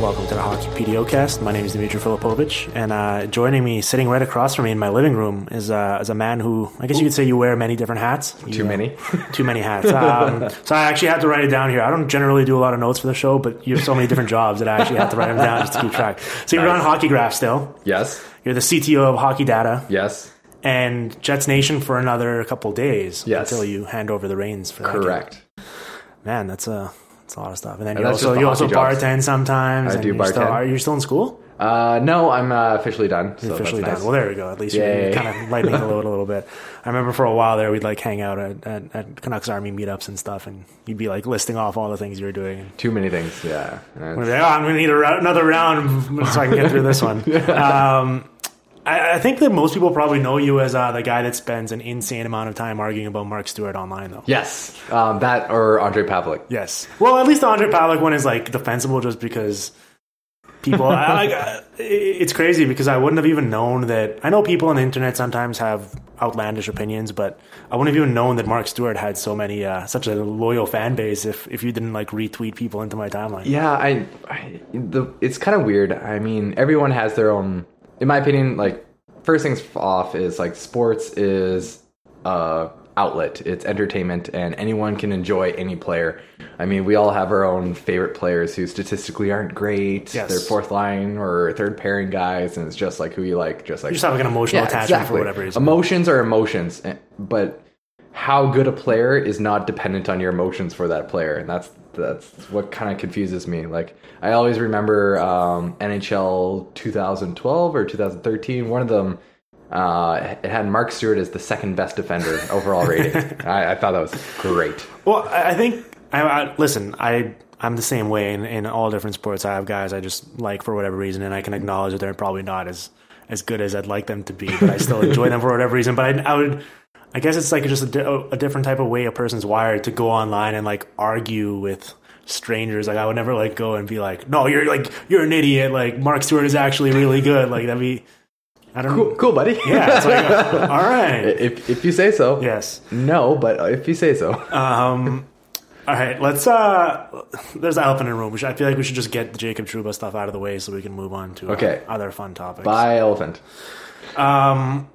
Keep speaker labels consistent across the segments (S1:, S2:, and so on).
S1: Welcome to the Hockey PDO cast. My name is Dmitry Filipovich, and uh, joining me, sitting right across from me in my living room, is, uh, is a man who I guess you could say you wear many different hats. You,
S2: Too many?
S1: too many hats. Um, so I actually had to write it down here. I don't generally do a lot of notes for the show, but you have so many different jobs that I actually have to write them down just to keep track. So you're on Hockey Graph still.
S2: Yes.
S1: You're the CTO of Hockey Data
S2: Yes.
S1: and Jets Nation for another couple days
S2: Yes.
S1: until you hand over the reins for that. game.
S2: Correct.
S1: Man, that's a that's a lot of stuff. And then
S2: And
S1: you also
S2: the
S1: you also
S2: jobs.
S1: bartend sometimes.
S2: I
S1: and
S2: do
S1: you're Still,
S2: bartend.
S1: are you still in school?
S2: Uh, no, I'm uh, officially done. So
S1: officially done. Well, there we go. At least you're kind of lightening the load a little bit. I remember for a while there, we'd like hang out at, at, at Canucks Army meetups and stuff, and you'd be like listing off all the things you were doing.
S2: Too many things. Yeah.
S1: Like, oh, I'm going to need a, another round so I can get through this one. um, I, I think that most people probably know you as uh, the guy that spends an insane amount of time arguing about Mark Stuart online, though.
S2: Yes. Um, that or Ondrej Pavelec.
S1: Yes. Well, at least the Ondrej Pavelec one is like defensible just because people. I, uh, it's crazy because I wouldn't have even known that. I know people on the internet sometimes have outlandish opinions, but I wouldn't have even known that Mark Stuart had so many, uh, such a loyal fan base. If if you didn't like retweet people into my timeline.
S2: Yeah, I, I the it's kind of weird. I mean, everyone has their own. In my opinion, like first things off is like sports is uh outlet. It's entertainment, and anyone can enjoy any player. I mean, we all have our own favorite players who statistically aren't great.
S1: Yes.
S2: They're fourth line or third pairing guys, and it's just like who you like. Just like
S1: You just have like an emotional attachment for whatever reason.
S2: Emotions are emotions, eh, but how good a player is not dependent on your emotions for that player, and that's that's what kind of confuses me. Like I always remember um, NHL 2012 or 2013. One of them. Uh, it had Mark Stuart as the second best defender overall rating. I, I thought that was great.
S1: Well, I think I, I listen. I I'm the same way in, in all different sports. I have guys I just like for whatever reason, and I can acknowledge that they're probably not as as good as I'd like them to be, but I still enjoy them for whatever reason. But I, I would, I guess it's like just a, di- a different type of way a person's wired to go online and like argue with strangers. Like I would never like go and be like, no, you're like you're an idiot. Like Mark Stuart is actually really good. Like that'd be, I don't
S2: Cool, cool buddy.
S1: Yeah, it's like uh, all right.
S2: if if you say so.
S1: Yes.
S2: No, but if you say so.
S1: Um, all right, let's. uh There's the elephant in the room. Should, I feel like we should just get the Jacob Trouba stuff out of the way so we can move on to uh,
S2: Okay.
S1: other fun topics.
S2: Bye, elephant.
S1: Um,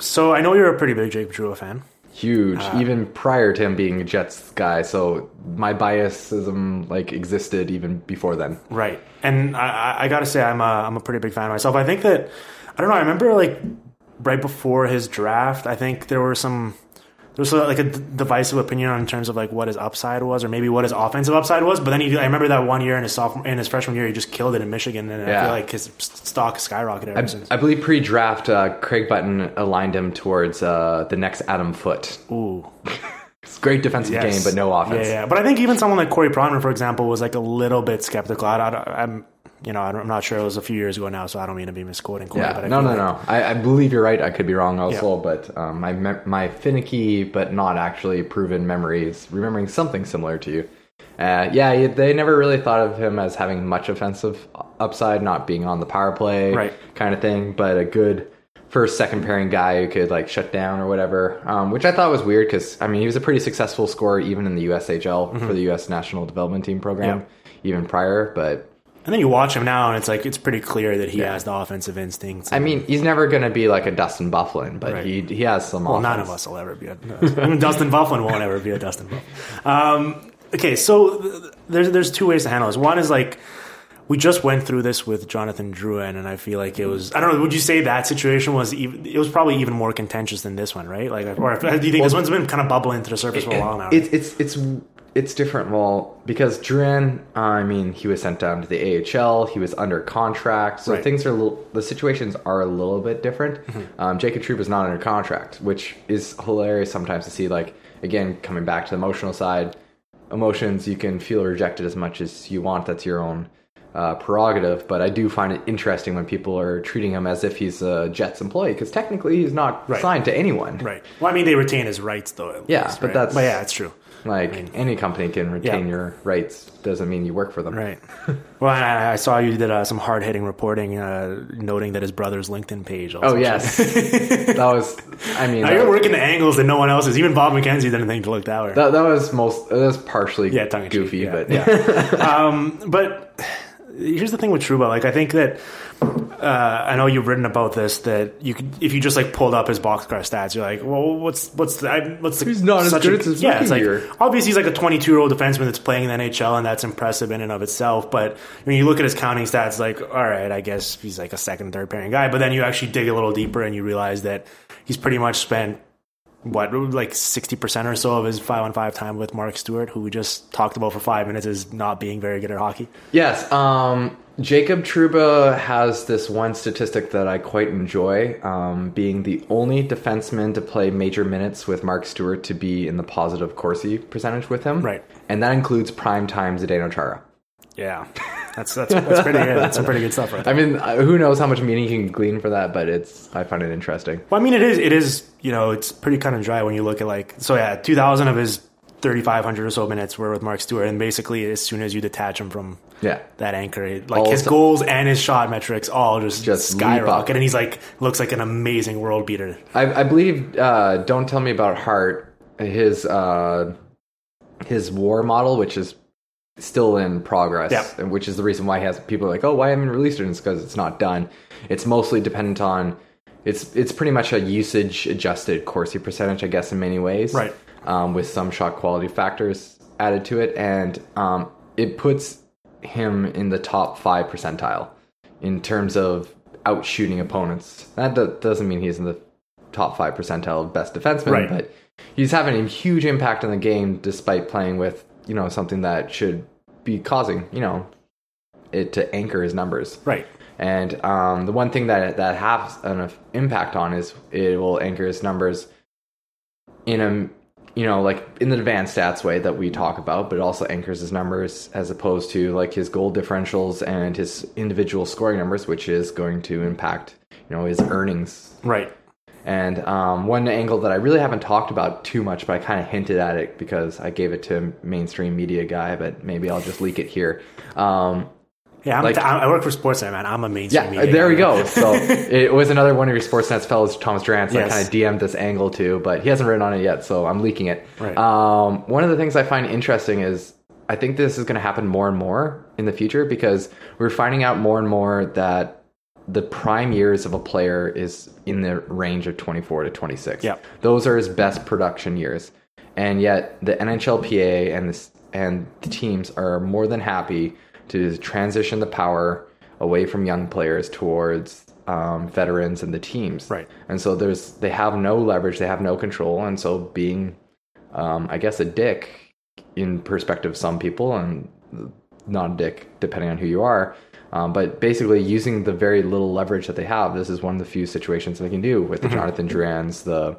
S1: so I know you're a pretty big Jake Trouba fan.
S2: Huge,
S1: Uh,
S2: even prior to him being a Jets guy. So my biasism like existed even before then.
S1: Right, and I, I, I got to say I'm a, I'm a pretty big fan myself. I think that I don't know. I remember like right before his draft. I think there were some there was like a divisive opinion in terms of like what his upside was, or maybe what his offensive upside was. But then he, I remember that one year in his sophomore in his freshman year, he just killed it in Michigan, and I feel like his stock skyrocketed since.
S2: I believe pre-draft, uh, Craig Button aligned him towards uh, the next Adam Foote.
S1: Ooh,
S2: It's great defensive
S1: yes.
S2: game, but no offense.
S1: Yeah, yeah. But I think even someone like Corey Pronman, for example, was like a little bit skeptical. I, I, I'm, you know, I'm not sure. It was a few years ago now, so I don't mean to be misquoting Corey.
S2: Yeah,
S1: but I
S2: no, no,
S1: like-
S2: no. I, I believe you're right. I could be wrong also,
S1: Yeah.
S2: but um, my my finicky but not actually proven memories, remembering something similar to you. Uh, yeah, they never really thought of him as having much offensive upside, not being on the power play,
S1: Right.
S2: kind of thing, but a good first, second pairing guy who could like shut down or whatever, um, which I thought was weird because I mean he was a pretty successful scorer even in the USHL for the U.S. National Development Team program,
S1: Yeah.
S2: even prior. But
S1: And then you watch him now, and it's like it's pretty clear that he has the offensive instincts.
S2: I mean, he's never going to be like a Dustin Byfuglien, but
S1: Right.
S2: he he has some.
S1: well,
S2: offense.
S1: none of us will ever be a even Dustin Byfuglien won't ever be a Dustin Byfuglien. Um, okay, so th- there's there's two ways to handle this. One is like we just went through this with Jonathan Drouin, and I feel like it was I don't know. Would you say that situation was even? It was probably even more contentious than this one, right? Like, or do you think this one's been kind of bubbling to the surface for a while now?
S2: It's it's it's it's different. Well, because Drouin, I mean, he was sent down to the AHL. He was under contract, so
S1: Right. Mm-hmm.
S2: things are a little, the situations are a little bit different. Um, Jacob Troop is not under contract, which is hilarious sometimes to see. Like again, coming back to the emotional side, emotions you can feel rejected as much as you want. That's your own. Uh, prerogative, but I do find it interesting when people are treating him as if he's a Jets employee because technically he's not
S1: Right.
S2: signed to anyone.
S1: right. Well, I mean, they retain his rights though. At
S2: Yeah,
S1: least,
S2: but
S1: right?
S2: that's-
S1: but yeah, it's true.
S2: Like any company can retain
S1: Yeah.
S2: your rights, doesn't mean you work for them.
S1: Right. Well, I, I saw you did uh, some hard hitting reporting, uh, noting that his brother's LinkedIn page. Also
S2: Oh yes, that was. I mean,
S1: Now you're working the angles that no one else is. Even Bob McKenzie didn't think to look that way.
S2: that, that was most. That was partially
S1: Yeah,
S2: goofy,
S1: yeah.
S2: but
S1: yeah. but here's the thing with Trouba. Like, I think that uh, I know you've written about this. That you could, if you just like pulled up his boxcar stats, you're like, well, what's what's the, I- what's the
S2: He's not as
S1: such
S2: good
S1: a-
S2: as his
S1: yeah. It's like
S2: year.
S1: obviously he's like a 22 year old defenseman that's playing in the NHL, and that's impressive in and of itself. But when you look at his counting stats, like, all right, I guess he's like a second, third pairing guy. But then you actually dig a little deeper, and you realize that he's pretty much spent what like 60% or so of his five on five time with Mark Stuart, who we just talked about for five minutes is not being very good at hockey.
S2: yes. Um, Jacob Trouba has this one statistic that I quite enjoy, um, being the only defenseman to play major minutes with Mark Stuart to be in the positive Corsi percentage with him.
S1: Right.
S2: and that includes prime time Zdeno Chara.
S1: Yeah. That's, that's, that's pretty good. That's some pretty good stuff right there.
S2: I mean, uh, who knows how much meaning you can glean for that, but it's I find it interesting.
S1: Well, I mean, it is, it is, you know, it's pretty cut and dry when you look at like, so yeah, 2,000 of his 3,500 or so minutes were with Mark Stuart. And basically, as soon as you detach him from
S2: Yeah.
S1: that anchor, like
S2: All
S1: his goals and his shot metrics all just,
S2: Just
S1: skyrocket. And he's like, looks like an amazing world beater.
S2: I, I believe. Uh, Don't tell me about Heart. His uh, his war model, which is still in progress,
S1: Yeah.
S2: and which is the reason why he has people are like, oh, why haven't released it? It's because it's not done. It's mostly dependent on. It's it's pretty much a usage adjusted Corsi percentage, I guess, in many ways,
S1: Right.
S2: Um, with some shot quality factors added to it, and um, it puts him in the top five percentile in terms of outshooting opponents. That do- doesn't mean he's in the top five percentile of best defensemen,
S1: Right.
S2: but he's having a huge impact on the game despite playing with you know something that should be causing you know it to anchor his numbers.
S1: Right.
S2: And um, the one thing that that has an impact on is it will anchor his numbers in a you know like in the advanced stats way that we talk about, but it also anchors his numbers as opposed to like his goal differentials and his individual scoring numbers, which is going to impact you know his earnings
S1: Right.
S2: and um, one angle that I really haven't talked about too much, but I kind of hinted at it because I gave it to mainstream media guy, but maybe I'll just leak it here. Um,
S1: Yeah, I'm
S2: Like-
S1: I work for Sportsnet, man. I'm a mainstream
S2: yeah,
S1: media
S2: there we go. So it was another one of your Sportsnet's fellows, Thomas Drance.
S1: Yes.
S2: I kind of DM'd this angle to, but he hasn't written on it yet, so I'm leaking it.
S1: Right.
S2: Um, one of the things I find interesting is I think this is going to happen more and more in the future because we're finding out more and more that the prime years of a player is in the range of 24 to 26.
S1: Yep.
S2: Those are his best production years. And yet the NHLPA and this and the teams are more than happy to transition the power away from young players towards um, veterans and the teams.
S1: Right.
S2: And so there's they have no leverage, they have no control, and so being, um, I guess, a dick in perspective some people, and not a dick depending on who you are. Um, but basically, using the very little leverage that they have, this is one of the few situations they can do with the Jonathan Drouins, the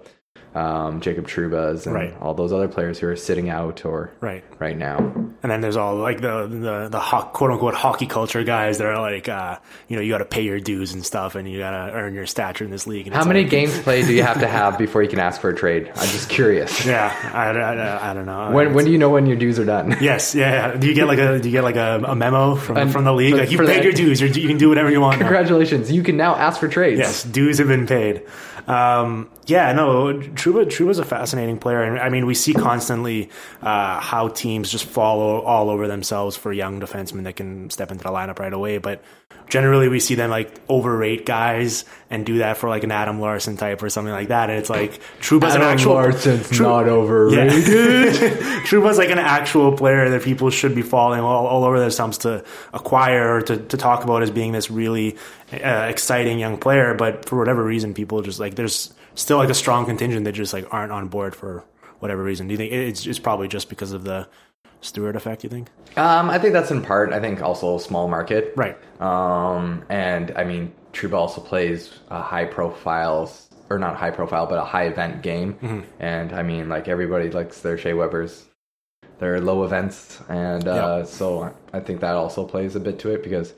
S2: um, Jacob Troubas and
S1: Right.
S2: all those other players who are sitting out or
S1: Right.
S2: right now.
S1: And then there's all like the the the ho- quote unquote hockey culture guys that are like, uh, you know, you got to pay your dues and stuff, and you got to earn your stature in this league. And
S2: How many
S1: like-
S2: games played do you have to have before you can ask for a trade? I'm just curious.
S1: Yeah, I, I, I don't know.
S2: When when do you know when your dues are done?
S1: Yes, yeah. Do you get like a do you get like a, a memo from
S2: And
S1: from the league?
S2: for-
S1: Like you paid
S2: that-
S1: your dues, you can do whatever you want. now.
S2: Congratulations, you can now ask for trades.
S1: Yes, dues have been paid. Um, yeah, no, Trouba Trouba's a fascinating player, and I mean, we see constantly uh, how teams just follow all over themselves for young defensemen that can step into the lineup right away. But generally, we see them like overrate guys and do that for like an Adam Larsson type or something like that. And it's like Trouba's an actual
S2: Larsson's
S1: Tru-
S2: not overrated.
S1: Trouba's like an actual player that people should be falling all, all over themselves to acquire or to, to talk about as being this really uh, exciting young player. But for whatever reason, people just like there's still like a strong contingent that just like aren't on board for whatever reason. Do you think it's, it's probably just because of the Stuart effect? You think?
S2: Um, I think that's in part. I think also small market.
S1: Right.
S2: Um, and I mean, Trouba also plays a high profile, or not high profile, but a high event game.
S1: Mm-hmm.
S2: And I mean, like everybody likes their Shea Webbers, their low events, and uh, so I think that also plays a bit to it because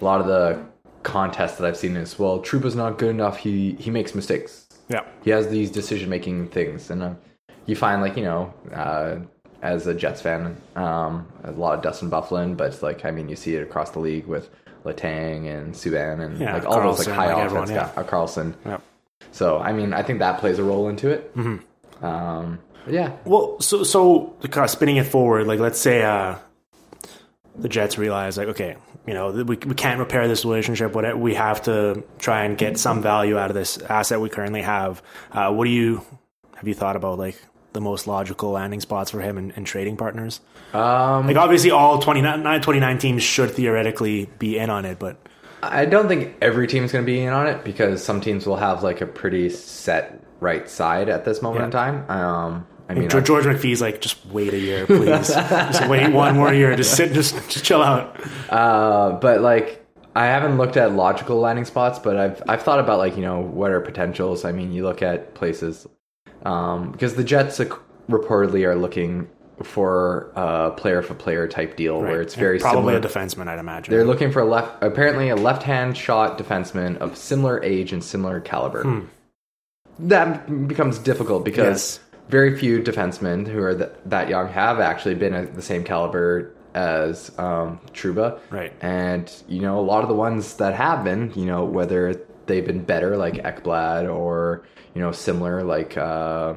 S2: a lot of the contests that I've seen is well, Trouba's not good enough. He he makes mistakes.
S1: Yeah.
S2: He has these decision making things, and uh, you find like you know. Uh, as a Jets fan, um, a lot of Dustin Byfuglien, but it's like I mean, you see it across the league with Letang and Subban and
S1: Yeah,
S2: like all those like high
S1: like
S2: offense
S1: everyone,
S2: guys, uh, Carlson.
S1: Yep.
S2: So I mean, I think that plays a role into it. Mm-hmm. Um, yeah,
S1: Well, so so kind of spinning it forward, like let's say uh, the Jets realize, like, okay, you know, we we can't repair this relationship. What we have to try and get some value out of this asset we currently have. Uh, what do you have you thought about like the most logical landing spots for him and, and trading partners?
S2: um,
S1: Like obviously, all 29, 29 teams should theoretically be in on it, but
S2: I don't think every team's going to be in on it because some teams will have like a pretty set right side at this moment in time. Um, I mean,
S1: George, George McPhee's like, just wait a year, please. just wait one more year. Just sit, just just chill out.
S2: Uh, but like I haven't looked at logical landing spots, but I've I've thought about like you know what are potentials. I mean, you look at places um, because the Jets ac- reportedly are looking for a player for player type deal where it's
S1: And
S2: very
S1: probably
S2: similar.
S1: a defenseman, I'd imagine.
S2: They're looking for a left, apparently a left-hand shot defenseman of similar age and similar caliber. That becomes difficult because
S1: Hmm. Yes.
S2: very few defensemen who are th- that young have actually been at the same caliber as um, Trouba.
S1: Right.
S2: And you know, a lot of the ones that have been, you know, whether they've been better like Ekblad or you know similar like. Uh,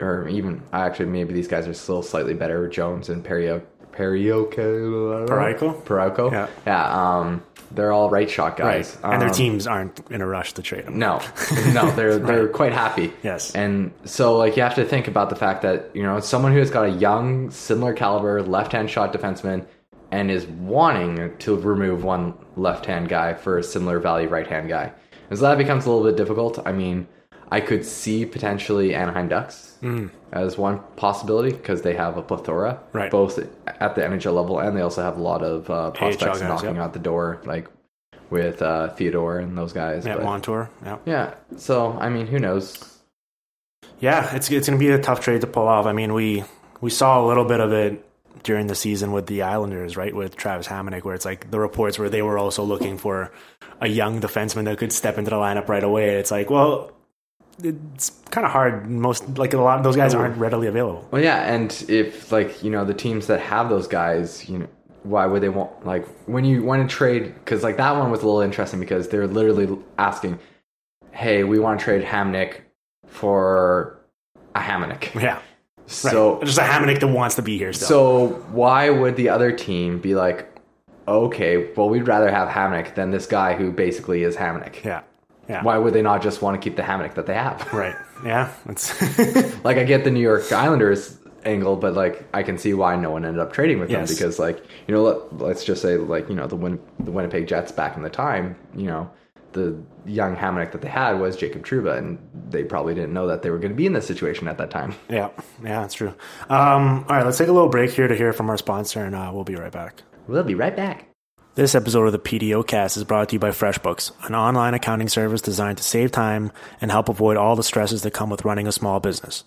S2: or even actually maybe these guys are still slightly better Jones and Perio Perioco
S1: Parayko?
S2: Parayko
S1: Yeah.
S2: yeah um they're all right shot
S1: right.
S2: guys
S1: and their
S2: Um,
S1: teams aren't in a rush to trade them.
S2: no no they're they're quite happy
S1: Yes.
S2: and so like you have to think about the fact that you know someone who has got a young similar caliber left hand shot defenseman and is wanting to remove one left hand guy for a similar value right hand guy and so that becomes a little bit difficult i mean i could see potentially anaheim ducks as one possibility because they have a plethora
S1: Right.
S2: both at the nhl level and they also have a lot of uh, prospects
S1: guys,
S2: knocking
S1: yep.
S2: out the door like with uh, theodore and those guys
S1: Yeah,
S2: but-
S1: Montour. Yeah.
S2: yeah so i mean who knows
S1: Yeah, it's it's going to be a tough trade to pull off. I mean, we we saw a little bit of it during the season with the Islanders, right, with Travis Hamonic, where it's like the reports where they were also looking for a young defenseman that could step into the lineup right away. It's like, well, it's kind of hard. Most like a lot of those guys aren't readily available.
S2: Well, yeah, and if like you know the teams that have those guys, you know, why would they want like when you want to trade? Because like that one was a little interesting because they're literally asking, "Hey, we want to trade Hamonic for a Hamonic."
S1: Yeah, right.
S2: So
S1: just a Hamonic that wants to be here still.
S2: so why would the other team be like, "Okay, well we'd rather have Hamonic than this guy who basically is Hamonic"?
S1: yeah, yeah,
S2: Why would they not just want to keep the Hamonic that they have?
S1: right. Yeah, it's
S2: like I get the New York Islanders angle, but like I can see why no one ended up trading with
S1: Yes.
S2: them because like you know let, let's just say like you know the Win- the Winnipeg Jets back in the time you know the young Hamonic that they had was Jacob Trouba and they probably didn't know that they were going to be in this situation at that time.
S1: yeah, yeah, that's true. Um, all right, let's take a little break here to hear from our sponsor, and uh, we'll be right back.
S2: We'll be right back.
S1: This episode of the PDO cast is brought to you by FreshBooks, an online accounting service designed to save time and help avoid all the stresses that come with running a small business.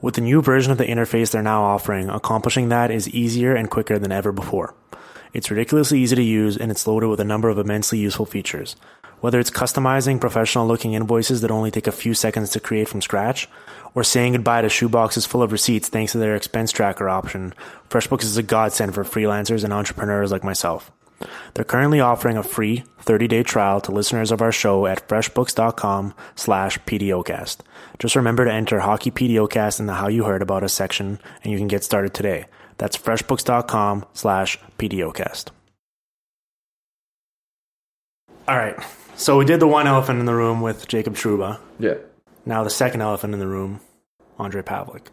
S1: With the new version of the interface they're now offering, accomplishing that is easier and quicker than ever before. It's ridiculously easy to use and it's loaded with a number of immensely useful features. Whether it's customizing professional looking invoices that only take a few seconds to create from scratch, or saying goodbye to shoeboxes full of receipts thanks to their expense tracker option, FreshBooks is a godsend for freelancers and entrepreneurs like myself. They're currently offering a free 30-day trial to listeners of our show at freshbooks.com slash PDOcast. Just remember to enter Hockey PDOcast in the How You Heard About Us section and you can get started today. That's freshbooks.com slash PDOcast. All right. So we did the one elephant in the room with Jacob Trouba.
S2: Yeah.
S1: Now the second elephant in the room, Ondrej Pavelec,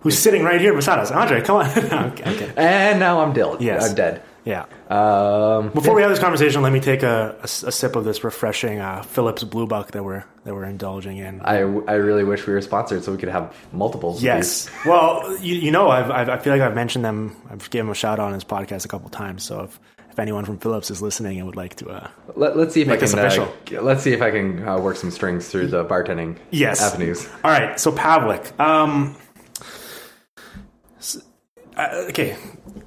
S1: who's sitting right here beside us. Ondrej, come on. okay, okay.
S2: And now I'm dead.
S1: Yes.
S2: I'm dead.
S1: Yeah.
S2: Um,
S1: Before we have this conversation, let me take a a sip of this refreshing uh, Phillips Blue Buck that we're that we're indulging in.
S2: I, I really wish we were sponsored so we could have multiples. of
S1: yes. Well, you, you know, I've, I've I feel like I've mentioned them. I've given them a shout out on his podcast a couple times. So if, if anyone from Phillips is listening and would like to, uh.
S2: Let, let's see if
S1: Make
S2: I can. Uh, let's see if I can uh, work some strings through the bartending
S1: yes,
S2: avenues.
S1: All right. So Pavelec. Um, uh, okay.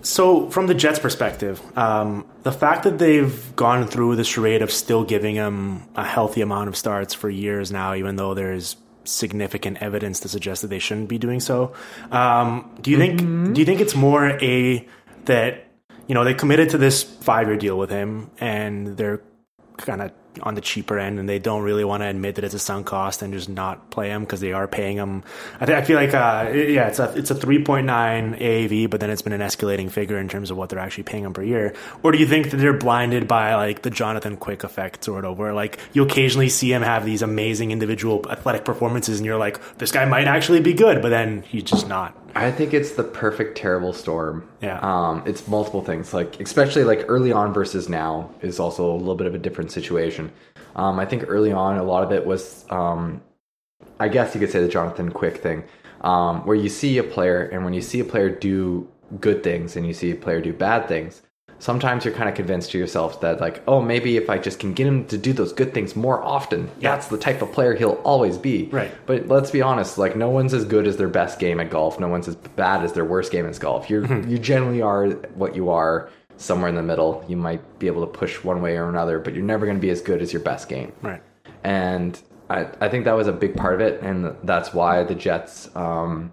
S1: So from the Jets' perspective, um, the fact that they've gone through the charade of still giving him a healthy amount of starts for years now, even though there's significant evidence to suggest that they shouldn't be doing so. Um, do you think? Do you think it's more a that you know they committed to this five year deal with him and they're kind of on the cheaper end and they don't really want to admit that it's a sunk cost and just not play him because they are paying him. I, th- I feel like, uh, yeah, it's a, it's a 3.9 AAV, but then it's been an escalating figure in terms of what they're actually paying him per year. Or do you think that they're blinded by like the Jonathan Quick effect sort of where like you occasionally see him have these amazing individual athletic performances and you're like, this guy might actually be good, but then he's just not.
S2: I think it's the perfect terrible storm.
S1: Yeah.
S2: Um, it's multiple things, like especially like early on versus now is also a little bit of a different situation. Um, I think early on a lot of it was, um, I guess you could say the Jonathan Quick thing, um, where you see a player and when you see a player do good things and you see a player do bad things, sometimes you're kind of convinced to yourself that like, oh, maybe if I just can get him to do those good things more often, that's the type of player he'll always be.
S1: Right.
S2: But let's be honest, like no one's as good as their best game at golf. No one's as bad as their worst game at golf. You
S1: Mm-hmm.
S2: you generally are what you are somewhere in the middle. You might be able to push one way or another, but you're never going to be as good as your best game.
S1: Right.
S2: And I I think that was a big part of it, and that's why the Jets, um,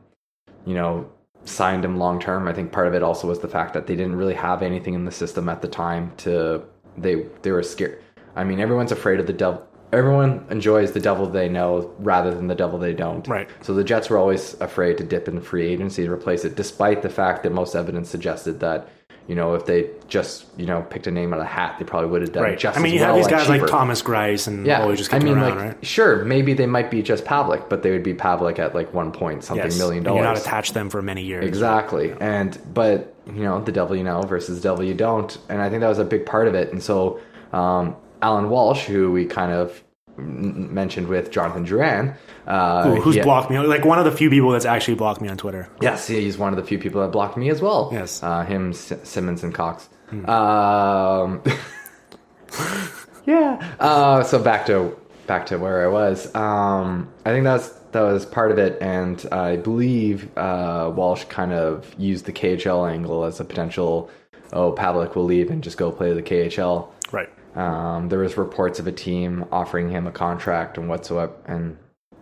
S2: you know, signed him long term. I think part of it also was the fact that they didn't really have anything in the system at the time to they they were scared. I mean, everyone's afraid of the devil. Everyone enjoys the devil they know rather than the devil they don't.
S1: Right.
S2: So the Jets were always afraid to dip in free agency to replace it, despite the fact that most evidence suggested that, you know, if they just, you know, picked a name out of a hat, they probably would have done
S1: Right.
S2: just
S1: I mean, you
S2: well
S1: have these guys like. Thomas Greiss and
S2: Yeah,
S1: always just
S2: I mean,
S1: around,
S2: like,
S1: right?
S2: sure, maybe they might be just Pavelec, but they would be Pavelec at like one point something
S1: Yes.
S2: million
S1: And You're not
S2: dollars.
S1: attached them for many years.
S2: Exactly, and but you know the devil you know versus the devil you don't, and I think that was a big part of it. And so um, Alan Walsh, who we kind of mentioned with Jonathan Drouin, uh,
S1: Who, who's blocked me? Like one of the few people that's actually blocked me on Twitter.
S2: Yes, he's one of the few people that blocked me as well.
S1: Yes.
S2: uh, him, S- Simmons, and Cox. Um, yeah. Uh, so back to back to where I was. Um, I think that's that was part of it, and I believe uh, Walsh kind of used the KHL angle as a potential. Oh, Pavelec will leave and just go play the KHL. Um, there was reports of a team offering him a contract and whatsoever, and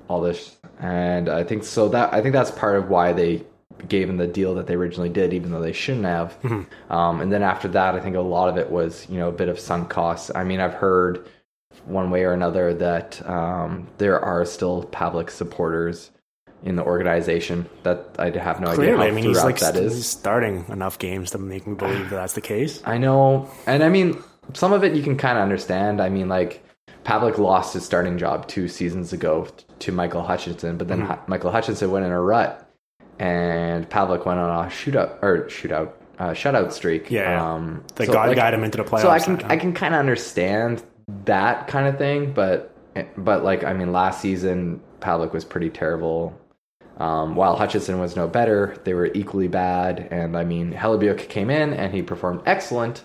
S2: all this. And I think so that I think that's part of why they gave him the deal that they originally did, even though they shouldn't have. Um, and then after that, I think a lot of it was you know a bit of sunk costs. I mean, I've heard one way or another that um, there are still Pavelec supporters in the organization. That I have no idea
S1: Clearly,
S2: how
S1: I mean, he's like
S2: that
S1: st-
S2: is.
S1: starting enough games to make me believe that that's the case.
S2: I know, and I mean, some of it you can kind of understand. I mean, like Pavelec lost his starting job two seasons ago to Michael Hutchinson, but then
S1: Mm-hmm.
S2: Hu- Michael Hutchinson went in a rut, and Pavelec went on a shootout or shootout uh, shutout streak.
S1: Yeah,
S2: um,
S1: They
S2: so,
S1: got,
S2: like,
S1: him into the playoffs.
S2: so I can I can kind of understand that kind of thing, but but like I mean, last season Pavelec was pretty terrible. Um, while Hutchinson was no better, they were equally bad. And I mean, Hellebuyck came in and he performed excellent.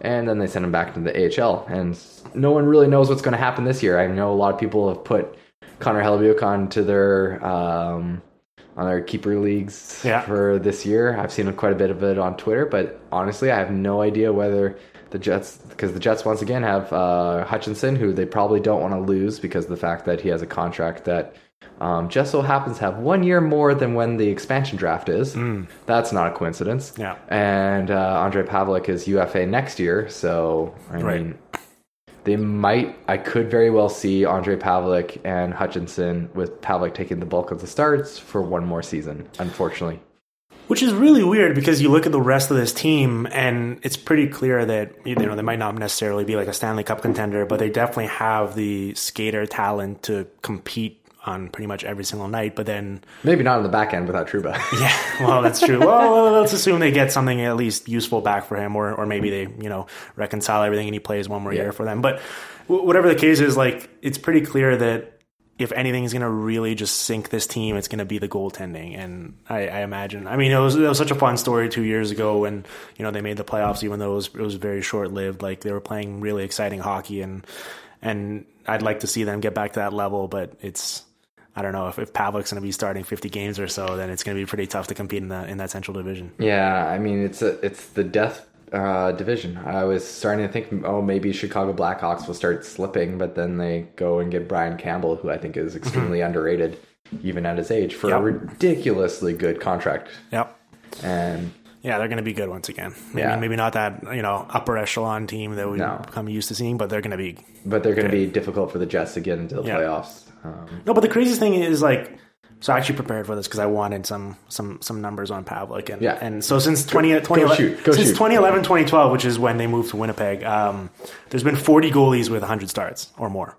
S2: And then they send him back to the AHL. And no one really knows what's going to happen this year. I know a lot of people have put Connor Hellebuyck onto their um, on their keeper leagues
S1: Yeah.
S2: for this year. I've seen quite a bit of it on Twitter, but honestly, I have no idea whether the Jets, because the Jets once again have uh, Hutchinson, who they probably don't want to lose because of the fact that he has a contract that um, just so happens to have one year more than when the expansion draft is. That's not a coincidence.
S1: Yeah.
S2: And uh, Ondrej Pavelec is UFA next year, so I
S1: Right.
S2: mean, they might. I could very well see Ondrej Pavelec and Hutchinson with Pavelec taking the bulk of the starts for one more season. Unfortunately,
S1: Which is really weird because you look at the rest of this team and it's pretty clear that you know they might not necessarily be like a Stanley Cup contender, but they definitely have the skater talent to compete on pretty much every single night. But then,
S2: maybe not on the back end without Trouba.
S1: yeah, well, that's true. Well, let's assume they get something at least useful back for him, or or maybe they you know reconcile everything and he plays one more year for them. But w- whatever the case is, like it's pretty clear that if anything is going to really just sink this team, it's going to be the goaltending. And I, I imagine, I mean, it was, it was such a fun story two years ago when, you know, they made the playoffs, even though it was, it was very short lived. Like they were playing really exciting hockey and, and I'd like to see them get back to that level, but it's, I don't know if, if Pavelec's going to be starting 50 games or so, then it's going to be pretty tough to compete in the, in that central division.
S2: Yeah, I mean it's a it's the death uh, division. I was starting to think, oh, maybe Chicago Blackhawks will start slipping, but then they go and get Brian Campbell, who I think is extremely underrated, even at his age, for a ridiculously good contract.
S1: Yep.
S2: And
S1: Yeah, they're going to be good once again. Maybe,
S2: Yeah.
S1: maybe not that you know upper echelon team that we've
S2: No.
S1: become used to seeing, but they're going to be.
S2: but they're going to be difficult for the Jets to get into the
S1: Yeah.
S2: playoffs. Um,
S1: No, but the craziest thing is like, so I actually prepared for this because I wanted some some some numbers on Pavelec, and
S2: Yeah.
S1: and so since 20, 20
S2: shoot. Go
S1: since
S2: shoot.
S1: 2011 2012, which is when they moved to Winnipeg, um, there's been 40 goalies with 100 starts or more.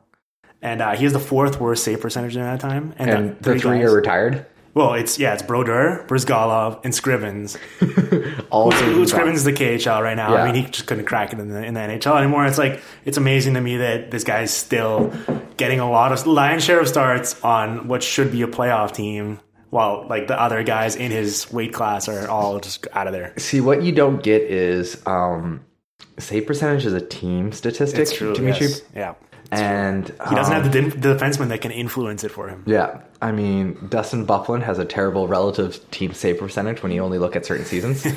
S1: And uh, he has the fourth worst save percentage in that time. And,
S2: and the three
S1: guys-
S2: are retired.
S1: Well, it's yeah, it's Brodeur, Bryzgalov, and Scrivens.
S2: All
S1: Who. Scrivens is the KHL right now.
S2: Yeah.
S1: I mean, he just couldn't crack it in the in the NHL anymore. It's like it's amazing to me that this guy's still getting a lot of lion's share of starts on what should be a playoff team, while like the other guys in his weight class are all just out of there.
S2: See, what you don't get is um, save percentage is a team statistic,
S1: It's true,
S2: Dmitry.
S1: yes. Yeah,
S2: And
S1: he doesn't
S2: um,
S1: have the, dim- the defenseman that can influence it for him.
S2: Yeah, I mean, Dustin Byfuglien has a terrible relative team save percentage when you only look at certain seasons.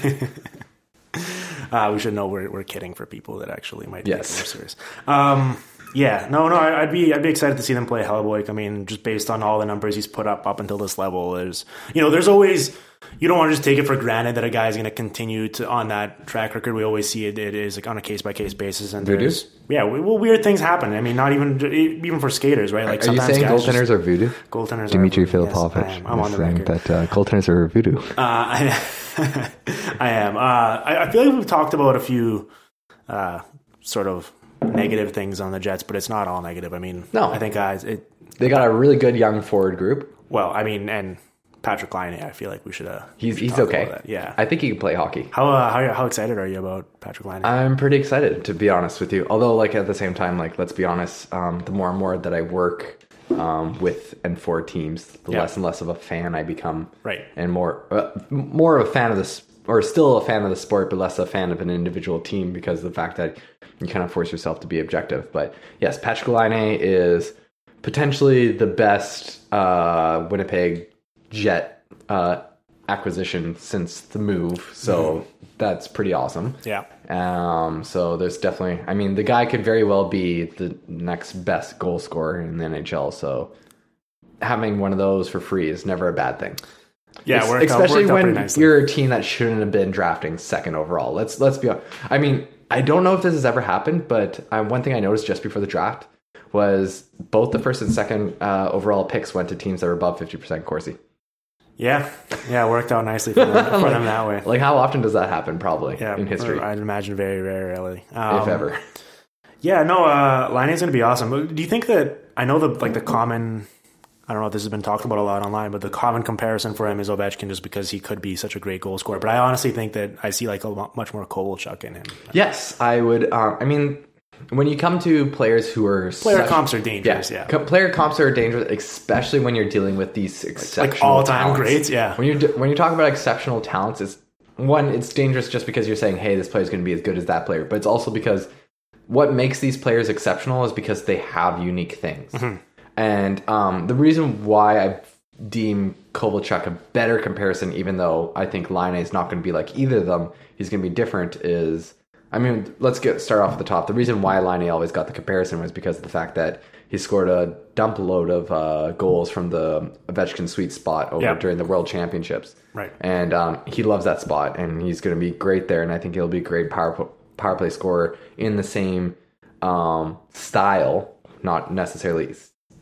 S1: Uh, we should know we're, we're kidding for people that actually might
S2: Yes.
S1: take it more serious. Um, yeah, no, no, I'd be I'd be excited to see them play Hellboy. I mean, just based on all the numbers he's put up up until this level, there's you know, there's always you don't want to just take it for granted that a guy's going to continue to on that track record. We always see it, it is like on a case by case basis, and
S2: Voodoo?
S1: yeah, well, weird things happen. I mean, not even even for skaters, right? Like sometimes.
S2: Are you saying
S1: just-
S2: goaltenders are voodoo?
S1: goaltenders
S2: Dmitry
S1: are, yes,
S2: Filipovich
S1: I am. I'm on the record.
S2: that uh, goaltenders are voodoo.
S1: Uh, I, I am. Uh, I, I feel like we've talked about a few uh, sort of negative things on the Jets, but it's not all negative. I mean,
S2: No.
S1: I think guys, it.
S2: they got a really good young forward group.
S1: Well, I mean, and Patrik Laine, I feel like we should. Uh,
S2: He's
S1: should
S2: he's okay.
S1: Yeah.
S2: I think he can play hockey.
S1: how, uh, how how excited are you about Patrik Laine?
S2: I'm pretty excited to be honest with you. Although, like at the same time, like let's be honest, um, the more and more that I work um, with and for teams, the
S1: Yeah.
S2: less and less of a fan I become.
S1: Right.
S2: And more uh, more of a fan of this, or still a fan of the sport, but less a fan of an individual team because of the fact that you kind of force yourself to be objective. But yes, Patrik Laine is potentially the best uh, Winnipeg Jet uh, acquisition since the move. So that's pretty awesome.
S1: yeah.
S2: Um, so there's definitely, I mean, the guy could very well be the next best goal scorer in the NHL. So having one of those for free is never a bad thing.
S1: Yeah.
S2: Especially
S1: out
S2: when you're a team that shouldn't have been drafting second overall. Let's let's be honest. I mean, I don't know if this has ever happened, but uh, one thing I noticed just before the draft was both the first and second uh, overall picks went to teams that were above 50% Corsi.
S1: Yeah. Yeah. Worked out nicely for them, for them that way.
S2: Like, how often does that happen? Probably
S1: Yeah.
S2: in history,
S1: I'd imagine very, very rarely. Um,
S2: if ever.
S1: Yeah, no, uh, Laine is going to be awesome. Do you think that I know the like the common? I don't know if this has been talked about a lot online, but the common comparison for him is Ovechkin, just because he could be such a great goal scorer. But I honestly think that I see like a lot, much more Kovalchuk in him.
S2: Yes, I would. Um, I mean, when you come to players who are
S1: Player
S2: such-
S1: comps are dangerous. Yeah,
S2: Co- player comps are dangerous, especially when you're dealing with these exceptional
S1: like
S2: all-time
S1: greats, yeah.
S2: when you when you talk about exceptional talents, it's one, it's dangerous just because you're saying, hey, this player is going to be as good as that player, but it's also because what makes these players exceptional is because they have unique things. And um, the reason why I deem Kovalchuk a better comparison, even though I think Laine is not going to be like either of them, he's going to be different, is I mean, let's get start off at the top. The reason why Laine always got the comparison was because of the fact that he scored a dump load of uh, goals from the Ovechkin sweet spot over during the World Championships.
S1: Right.
S2: And um, he loves that spot, and he's going to be great there. And I think he'll be a great power power play scorer in the same um, style, not necessarily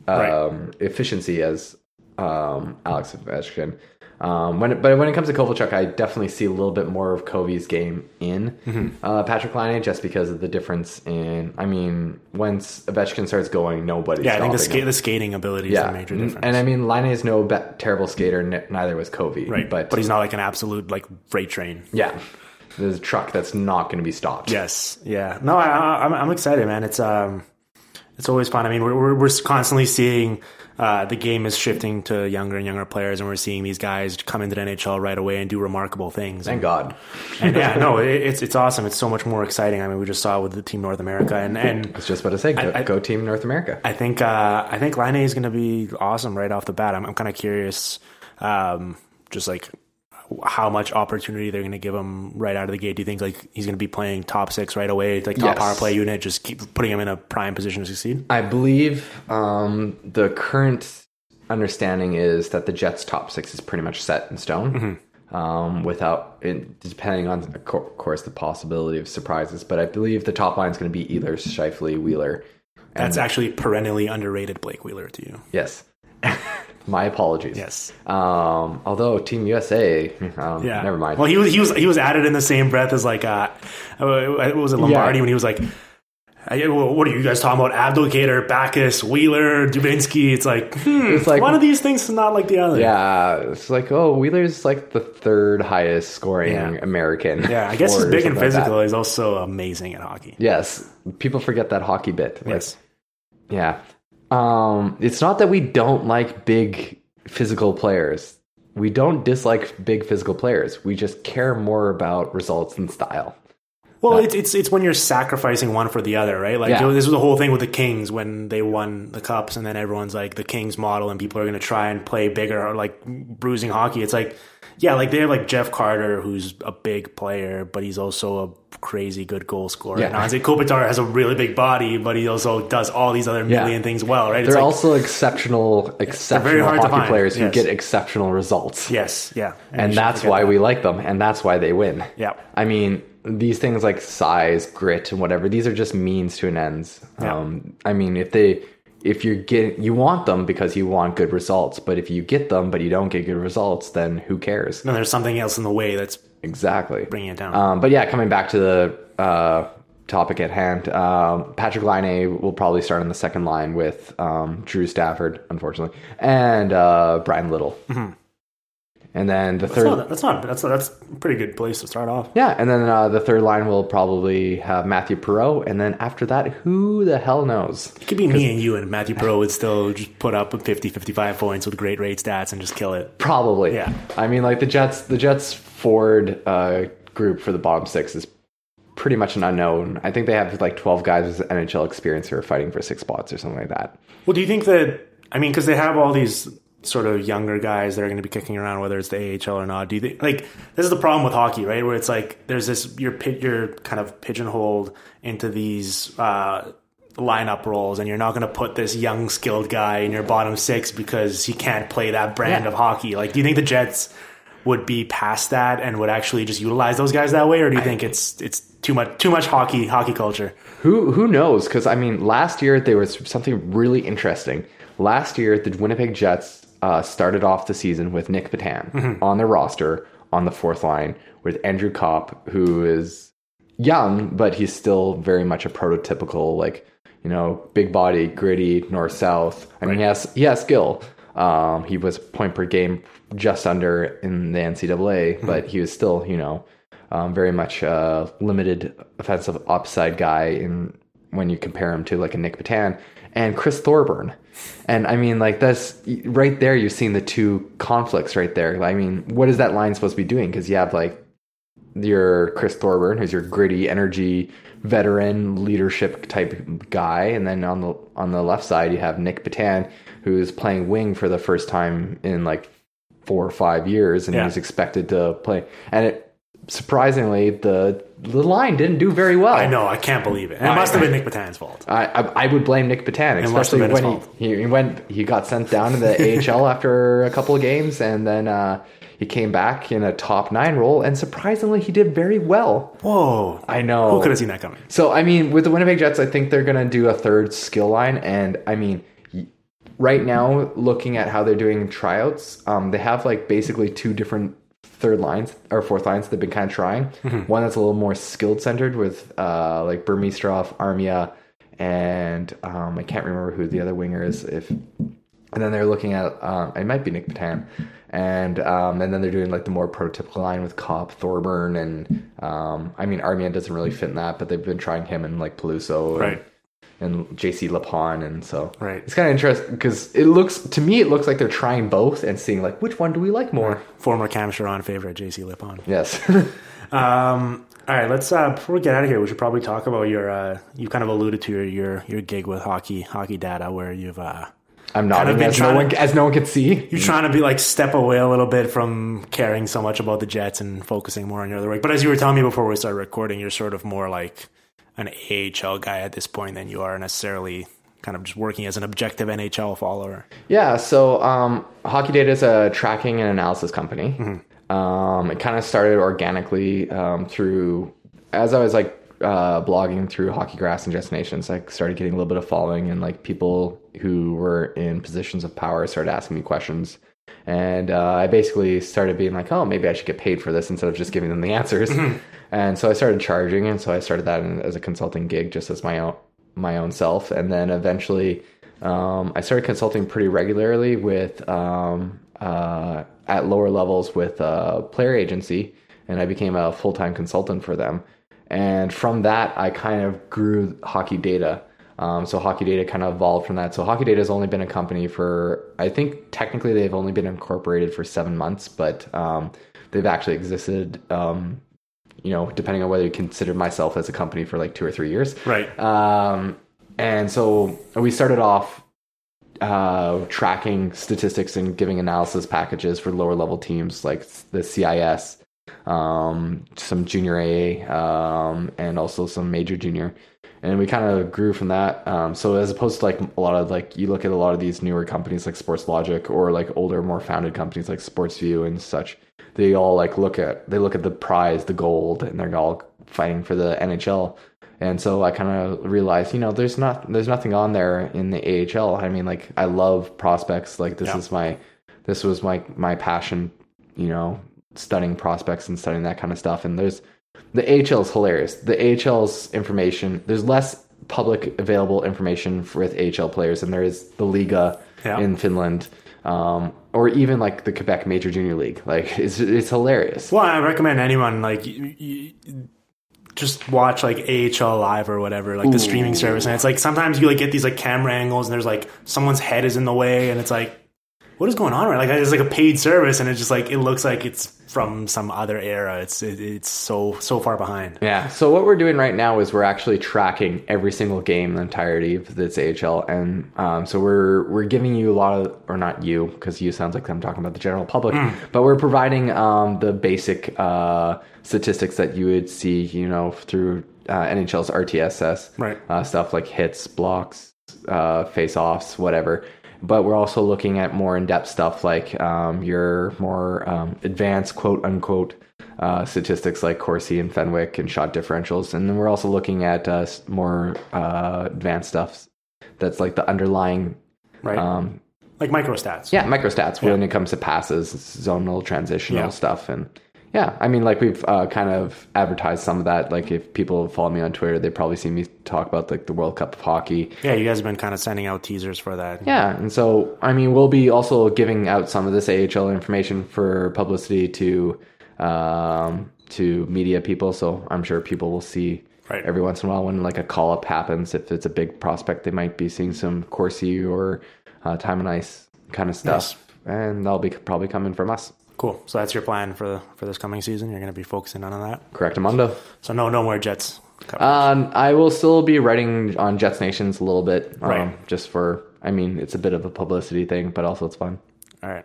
S2: um,
S1: Right.
S2: efficiency as um, Alex Ovechkin. Um, when it, but when it comes to Kovalchuk, I definitely see a little bit more of Kobe's game in
S1: Mm-hmm.
S2: uh, Patrik Laine, just because of the difference in. I mean, once Ovechkin starts going, nobody's
S1: Yeah, I think the, ska- the skating ability is
S2: yeah,
S1: the major
S2: N-
S1: difference.
S2: and I mean, Laine is no be- terrible skater. N- neither was Kobe,
S1: right,
S2: But,
S1: but he's not like an absolute like freight train.
S2: yeah, there's a truck that's not going to be stopped.
S1: Yes, yeah. No, I, I, I'm I'm excited, man. It's um, it's always fun. I mean, we're we're, we're constantly seeing uh, the game is shifting to younger and younger players, and we're seeing these guys come into the NHL right away and do remarkable things.
S2: Thank God.
S1: And yeah, no, it, it's it's awesome. It's so much more exciting. I mean, we just saw with the team North America, and and
S2: I was just about to say, go,
S1: I-
S2: go team North America.
S1: I think uh, I think Laine is going to be awesome right off the bat. I'm, I'm kind of curious, um, just like how much opportunity they're going to give him right out of the gate. Do you think like he's going to be playing top six right away, like top
S2: Yes.
S1: power play unit, just keep putting him in a prime position to succeed?
S2: I believe um, the current understanding is that the Jets' top six is pretty much set in stone.
S1: Mm-hmm.
S2: Um, without it, depending on, of course, the possibility of surprises. But I believe the top line is going to be either Scheifele, Wheeler.
S1: That's actually perennially underrated Blake Wheeler to you.
S2: Yes. My apologies.
S1: Yes.
S2: Um, although Team USA, um,
S1: Yeah.
S2: never mind.
S1: Well, he was he was he was added in the same breath as like uh, uh, what was it Lombardi
S2: Yeah.
S1: when he was like. What are you guys talking about? Abdelkader, Backes, Wheeler, Dubinsky. It's like, hmm,
S2: It's like-
S1: one of these things is not like the other.
S2: yeah, it's like oh, Wheeler's like the third highest scoring
S1: Yeah.
S2: American.
S1: Yeah, I guess he's big and
S2: something like
S1: physical. He's also amazing at hockey.
S2: Yes, people forget that hockey bit. Like,
S1: Yes.
S2: Yeah. Um, it's not that we don't like big physical players. We don't dislike big physical players. We just care more about results and style.
S1: Well, it's, it's it's when you're sacrificing one for the other, right? Like
S2: Yeah.
S1: this was the whole thing with the Kings when they won the cups, and then everyone's like the Kings model, and people are going to try and play bigger, or like bruising hockey. It's like, yeah, like they have like Jeff Carter, who's a big player, but he's also a crazy good goal scorer.
S2: Yeah.
S1: And Anze Kopitar has a really big body, but he also does all these other
S2: Yeah.
S1: million things well, right? It's
S2: They're
S1: like,
S2: also exceptional, exceptional hockey players who
S1: yes.
S2: get exceptional results.
S1: yes, yeah,
S2: and
S1: you shouldn't
S2: that's why
S1: that.
S2: we like them, and that's why they win.
S1: Yeah.
S2: I mean, these things like size, grit, and whatever, these are just means to an ends.
S1: Yeah.
S2: Um, I mean, if they, if you're getting, you want them because you want good results, but if you get them but you don't get good results, then who cares?
S1: No, there's something else in the way that's
S2: Exactly.
S1: bringing it down.
S2: Um, but yeah, coming back to the uh, topic at hand, um, Patrik Laine will probably start on the second line with um, Drew Stafford, unfortunately, and uh, Bryan Little. And then the
S1: that's,
S2: third,
S1: not, that's not that's that's a pretty good place to start off.
S2: yeah, and then uh, the third line will probably have Mathieu Perreault, and then after that, who the hell knows?
S1: It could be me and you, and Mathieu Perreault would still just put up 50, 55 points with great rate stats and just kill it.
S2: Probably.
S1: Yeah.
S2: I mean, like the Jets, the Jets Ford uh, group for the bottom six is pretty much an unknown. I think they have like twelve guys with NHL experience who are fighting for six spots or something like that.
S1: Well, do you think that, I mean, because they have all these sort of younger guys that are going to be kicking around, whether it's the AHL or not. Do you think, like, this is the problem with hockey, right? Where it's like there's this, you're, you're kind of pigeonholed into these, uh, lineup roles and you're not going to put this young skilled guy in your bottom six because he can't play that brand
S2: Yeah.
S1: of hockey like do you think the jets would be past that and would actually just utilize those guys that way or do you think it's it's too much too much hockey hockey culture
S2: Who who knows? Because I mean, last year there was something really interesting. Last year, the Winnipeg Jets uh, started off the season with Nic Petan on their roster on the fourth line with Andrew Copp, who is young, but he's still very much a prototypical like you know big body, gritty north south. I mean, he has he has skill. Um, he was point per game just under in the NCAA, but he was still you know um, very much a limited offensive upside guy in when you compare him to like a Nic Petan and Chris Thorburn. And I mean, like that's right there. You've seen the two conflicts right there. I mean, what is that line supposed to be doing? Because you have like your Chris Thorburn, who's your gritty energy veteran leadership type guy, and then on the on the left side you have Nic Petan, who's playing wing for the first time in like four or five years, and
S1: Yeah.
S2: he's expected to play. And it surprisingly the the line didn't do very well.
S1: I know. I can't believe it. And it must have been Nic Petan's fault.
S2: I, I, I would blame Nic Petan,
S1: It must have
S2: especially when he, he went he got sent down to the AHL after a couple of games, and then uh, he came back in a top nine role, and surprisingly, he did very well.
S1: Whoa.
S2: I know.
S1: Who could have seen that coming?
S2: So I mean, with the Winnipeg Jets, I think they're going to do a third skill line, and I mean, right now, looking at how they're doing tryouts, um, they have like basically two different third lines or fourth lines they've been kind of trying. One that's a little more skilled centered with uh, like Burmistrov, Armia, and um, I can't remember who the other winger is. If and then they're looking at um, it might be Nic Petan, and um, and then they're doing like the more prototypical line with Copp, Thorburn, and um, I mean Armia doesn't really fit in that, but they've been trying him and like Peluso,
S1: Right.
S2: and JC Lipon, and so
S1: Right.
S2: it's kind of interesting because it looks to me it looks like they're trying both and seeing like which one do we like more.
S1: Former Cam Sharon favorite, JC Lipon.
S2: Yes,
S1: Um, all right, let's uh, before we get out of here, we should probably talk about your. Uh, you kind of alluded to your your, your gig with hockey hockey data, where you've uh,
S2: I'm
S1: Kind of been
S2: as no one
S1: to-
S2: as no one can see.
S1: you're trying to be like step away a little bit from caring so much about the Jets and focusing more on your other work. But as you were telling me before we started recording, you're sort of more like an AHL guy at this point than you are necessarily kind of just working as an objective NHL follower.
S2: Yeah, so um, Hockey Data is a tracking and analysis company. Um, it kind of started organically um, through, as I was like uh, blogging through Hockey Graphs and Jets Nations, I started getting a little bit of following, and like people who were in positions of power started asking me questions. And uh, I basically started being like, oh, maybe I should get paid for this instead of just giving them the answers. And so I started charging, and so I started that as a consulting gig, just as my own my own self. And then eventually, um, I started consulting pretty regularly with um, uh, at lower levels with a player agency, and I became a full time consultant for them. And from that, I kind of grew Hockey Data. Um, so Hockey Data kind of evolved from that. So Hockey Data has only been a company for, I think technically they've only been incorporated for seven months, but um, they've actually existed, um, you know, depending on whether you consider myself as a company for like two or three years.
S1: Right.
S2: Um, and so we started off uh, tracking statistics and giving analysis packages for lower level teams like the CIS, um, some junior A, um, and also some major junior. And we kind of grew from that. Um, so as opposed to like a lot of like you look at a lot of these newer companies like Sportlogiq or like older, more founded companies like SportVU and such, they all like look at they look at the prize, the gold, and they're all fighting for the NHL. And so I kind of realized, you know, there's not there's nothing on there in the AHL. I mean, like I love prospects. Like this
S1: Yeah.
S2: is my this was my my passion, you know, studying prospects and studying that kind of stuff. And there's the AHL is hilarious. The AHL's information there's less public available information for- with AHL players than there is the Liiga
S1: Yeah.
S2: in Finland. Um, or even like the Quebec Major Junior League, like it's it's hilarious.
S1: Well, I recommend anyone like you, you, just watch like AHL live or whatever, like the streaming service. And it's like sometimes you like get these like camera angles and there's like someone's head is in the way, and it's like, what is going on? Right? Like it's like a paid service, and it's just like it looks like it's from some other era. It's it, it's so so far behind.
S2: Yeah. So what we're doing right now is we're actually tracking every single game, the entirety of this AHL, and um, so we're we're giving you a lot of, or not you, because you sounds like I'm talking about the general public, but we're providing um, the basic uh, statistics that you would see, you know, through uh, NHL's RTSS,
S1: Right.
S2: Uh, stuff like hits, blocks, uh, face-offs, whatever. But we're also looking at more in-depth stuff like um, your more um, advanced quote unquote uh, statistics like Corsi and Fenwick and shot differentials, and then we're also looking at uh, more uh, advanced stuff that's like the underlying
S1: Right.
S2: um,
S1: like microstats.
S2: yeah microstats when it comes to passes, zonal transitional
S1: Yeah.
S2: stuff, and yeah, I mean like we've uh, kind of advertised some of that. Like if people follow me on Twitter, they probably see me talk about like the World Cup of hockey.
S1: Yeah, you guys have been kind of sending out teasers for that.
S2: Yeah, and so I mean, we'll be also giving out some of this AHL information for publicity to um, to media people. So I'm sure people will see
S1: Right.
S2: every once in a while when like a call up happens. If it's a big prospect, they might be seeing some Corsi or uh, time and ice kind of stuff, and that'll be probably coming from us.
S1: Cool. So that's your plan for for this coming season. You're going to be focusing on that.
S2: Correct, Amundo.
S1: So no, no more Jets. coverage.
S2: Um, I will still be writing on Jets Nations a little bit, um,
S1: Right.
S2: just for. I mean, it's a bit of a publicity thing, but also it's fun.
S1: All right.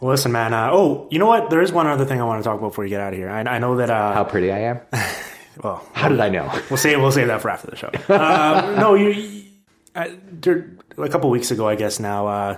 S1: Well, listen, man. Uh, oh, you know what? There is one other thing I want to talk about before you get out of here. I, I know that. Uh,
S2: How pretty I am.
S1: well,
S2: How did I know?
S1: we'll say we'll save that for after the show. Um, no, you. uh, there, a couple weeks ago, I guess now, uh,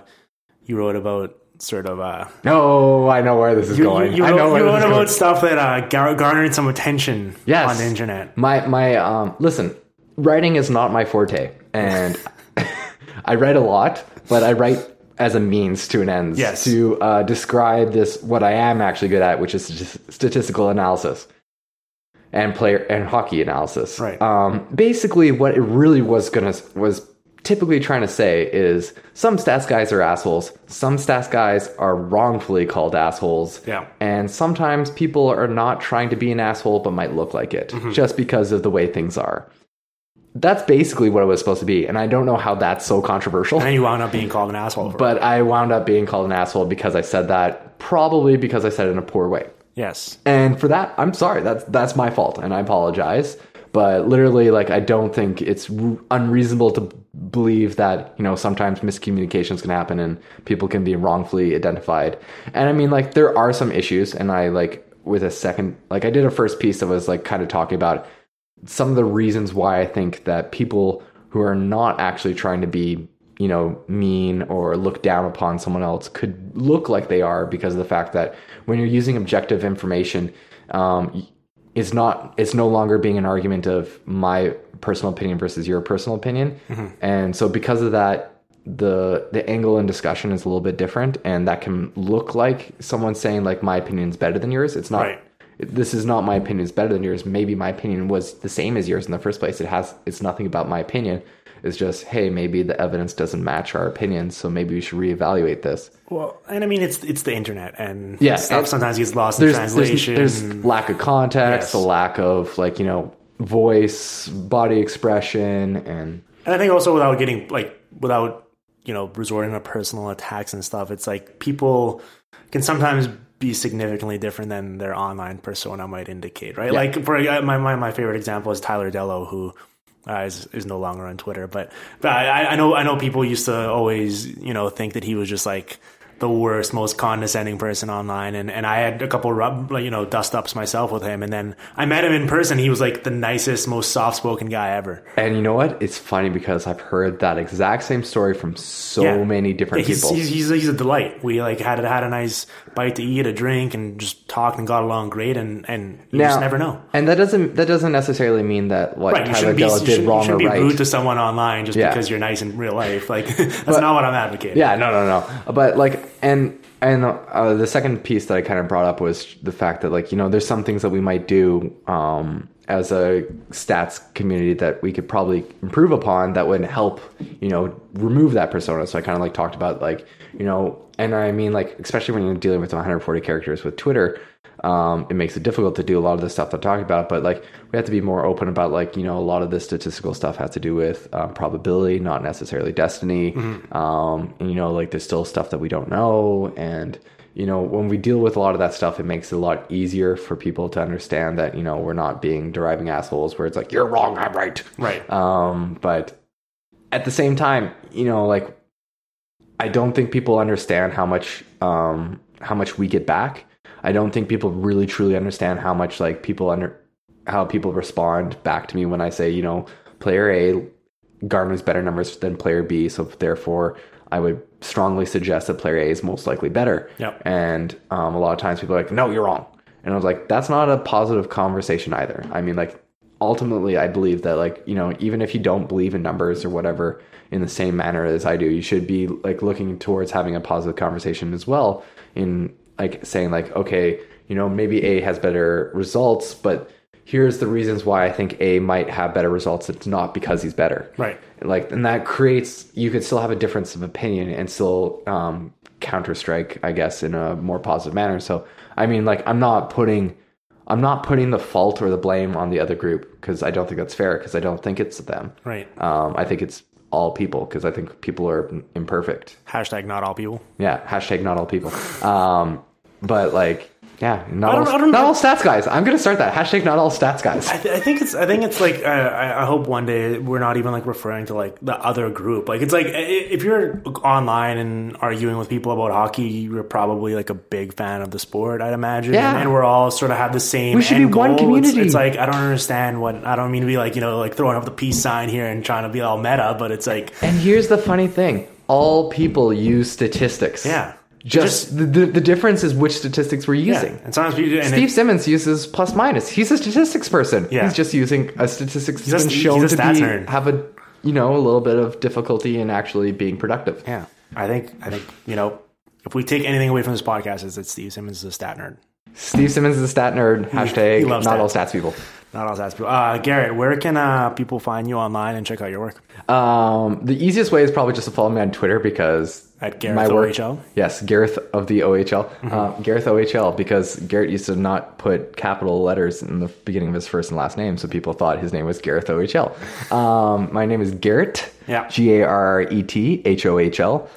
S1: you wrote about sort of. Uh,
S2: No, I know where this is
S1: you,
S2: going.
S1: you,
S2: I
S1: wrote,
S2: know where
S1: you wrote about stuff that uh, gar- garnered some attention
S2: Yes.
S1: on the internet.
S2: My my um listen, writing is not my forte, and I write a lot, but I write as a means to an end
S1: Yes.
S2: to uh, describe this what I am actually good at, which is statistical analysis and player and hockey analysis.
S1: Right.
S2: Um, basically, what it really was gonna was typically trying to say is some stats guys are assholes. Some stats guys are wrongfully called assholes.
S1: Yeah.
S2: And sometimes people are not trying to be an asshole, but might look like it
S1: Mm-hmm.
S2: just because of the way things are. That's basically what it was supposed to be, and I don't know how that's so controversial.
S1: And you wound up being called an asshole. For it.
S2: But I wound up being called an asshole because I said that, probably because I said it in a poor way.
S1: yes.
S2: And for that, I'm sorry. That's that's my fault, and I apologize. But literally, like, I don't think it's unreasonable to believe that you know sometimes miscommunications can happen and people can be wrongfully identified. And I mean, like, there are some issues, and I like with a second, like, I did a first piece that was like kind of talking about some of the reasons why I think that people who are not actually trying to be, you know, mean or look down upon someone else could look like they are because of the fact that when you're using objective information, um, it's not, it's no longer being an argument of my personal opinion versus your personal opinion. Mm-hmm. And so because of that, the the angle in discussion is a little bit different and that can look like someone saying like my opinion is better than yours. It's not
S1: Right.
S2: this is not my opinion is better than yours. Maybe my opinion was the same as yours in the first place. It has it's nothing about my opinion it's just hey maybe the evidence doesn't match our opinions so maybe we should reevaluate this
S1: Well, and I mean, it's it's the internet, and
S2: Yeah,
S1: stuff
S2: and
S1: sometimes gets lost in
S2: there's there's,
S1: translation.
S2: there's lack of context
S1: Yes.
S2: a lack of like you know voice body expression and
S1: And I think also without getting like without you know resorting to personal attacks and stuff, it's like people can sometimes be significantly different than their online persona might indicate, right? Like for uh, my, my my favorite example is Tyler Dellow, who uh, is is no longer on Twitter, but but I, I know I know people used to always you know think that he was just like the worst, most condescending person online, and, and I had a couple rub, like, you know dust ups myself with him, and then I met him in person. He was like the nicest, most soft spoken guy ever.
S2: and you know what it's funny because i've heard that exact same story from so
S1: Yeah.
S2: many different
S1: Yeah, he's,
S2: people
S1: He's, he's, he's a delight. We like had had a nice bite to eat, a drink, and just talked and got along great. And and you just never know.
S2: And that doesn't that doesn't necessarily mean that what
S1: Right,
S2: Tyler
S1: shouldn't be, you
S2: Dellow
S1: shouldn't,
S2: did
S1: you
S2: wrong or
S1: shouldn't be rude to someone online just
S2: Yeah.
S1: because you're nice in real life. Like that's not what I'm advocating.
S2: yeah, no, no, no. But like, and and uh, the second piece that I kind of brought up was the fact that like you know there's some things that we might do um, as a stats community that we could probably improve upon that would help you know remove that persona. So I kind of like talked about like you know, and I mean like especially when you're dealing with 140 characters with Twitter. Um, it makes it difficult to do a lot of the stuff they're talking about. But like we have to be more open about like you know a lot of this statistical stuff has to do with um, probability, not necessarily destiny. Um, and you know like there's still stuff that we don't know, and you know when we deal with a lot of that stuff, it makes it a lot easier for people to understand that you know we're not being deriving assholes where it's like you're wrong, I'm right.
S1: Right.
S2: Um, but at the same time, you know, like I don't think people understand how much um how much we get back. I don't think people really truly understand how much like people under how people respond back to me when I say, you know, player A garners better numbers than player B, so therefore I would strongly suggest that player A is most likely better.
S1: Yep.
S2: And um, a lot of times people are like, no, you're wrong. And I was like, that's not a positive conversation either. I mean, like, ultimately, I believe that, like, you know, even if you don't believe in numbers or whatever in the same manner as I do, you should be like looking towards having a positive conversation as well. In like saying, like, okay, you know, maybe A has better results, but here's the reasons why I think A might have better results. It's not because he's better
S1: Right.
S2: like and that creates you could still have a difference of opinion and still um counter strike i guess in a more positive manner so i mean like i'm not putting i'm not putting the fault or the blame on the other group because i don't think that's fair because i don't think it's them
S1: Right.
S2: um i think it's all people because i think people are imperfect
S1: Hashtag not all people.
S2: yeah hashtag not all people um but like, yeah, not
S1: I don't-
S2: all,
S1: I don't
S2: not
S1: know.
S2: all stats guys. I'm gonna start that hashtag. Not all stats guys.
S1: I, th- I think it's I think it's like uh, I, I hope one day we're not even like referring to like the other group. Like it's like if you're online and arguing with people about hockey, you're probably like a big fan of the sport. I'd imagine.
S2: Yeah.
S1: and we're all sort of have the same.
S2: We should
S1: end
S2: be one
S1: goal. It's-
S2: community.
S1: It's, like I don't understand what I don't mean to be like you know like throwing up the peace sign here and trying to be all meta, but it's like
S2: And here's the funny thing: all people use statistics.
S1: yeah,
S2: Just, the, the the difference is which statistics we're using. yeah.
S1: And sometimes people and
S2: Steve
S1: it-
S2: Simmons uses plus minus. He's a statistics person.
S1: Yeah.
S2: He's just using a statistics that's been shown to be
S1: nerd.
S2: have a you know a little bit of difficulty in actually being productive.
S1: yeah. I think I think you know if we take anything away from this podcast is that Steve Simmons is a stat nerd.
S2: Steve Simmons is a stat nerd. Hashtag
S1: he loves
S2: not all
S1: stats.
S2: stats people.
S1: Not all stats people. Uh, Garret, where can uh, people find you online and check out your work?
S2: Um, the easiest way is probably just to follow me on Twitter because
S1: At Gareth
S2: my work,
S1: OHL?
S2: Yes, Gareth of the OHL.
S1: Mm-hmm.
S2: Uh, Gareth OHL because Garret used to not put capital letters in the beginning of his first and last name, so people thought his name was Gareth OHL. Um, my name is Garret.
S1: Yeah.
S2: G A R R E T H O H L.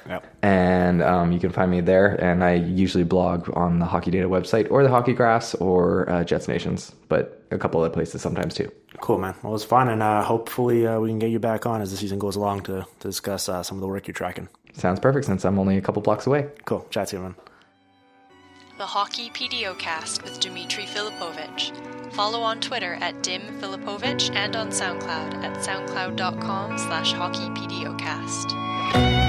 S2: And um, you can find me there. And I usually blog on the Hockey Data website or the Hockey Graphs or uh, Jets Nations, but a couple other places sometimes too.
S1: Cool, man. Well, it was fun, and uh, hopefully uh, we can get you back on as the season goes along to, to discuss uh, some of the work you're tracking.
S2: Sounds perfect since I'm only a couple blocks away.
S1: Cool. Chat to you, man.
S3: The Hockey PDOcast with Dmitry Filipovich. Follow on Twitter at Dim Filipovich and on SoundCloud at soundcloud.com slash hockeypdocast.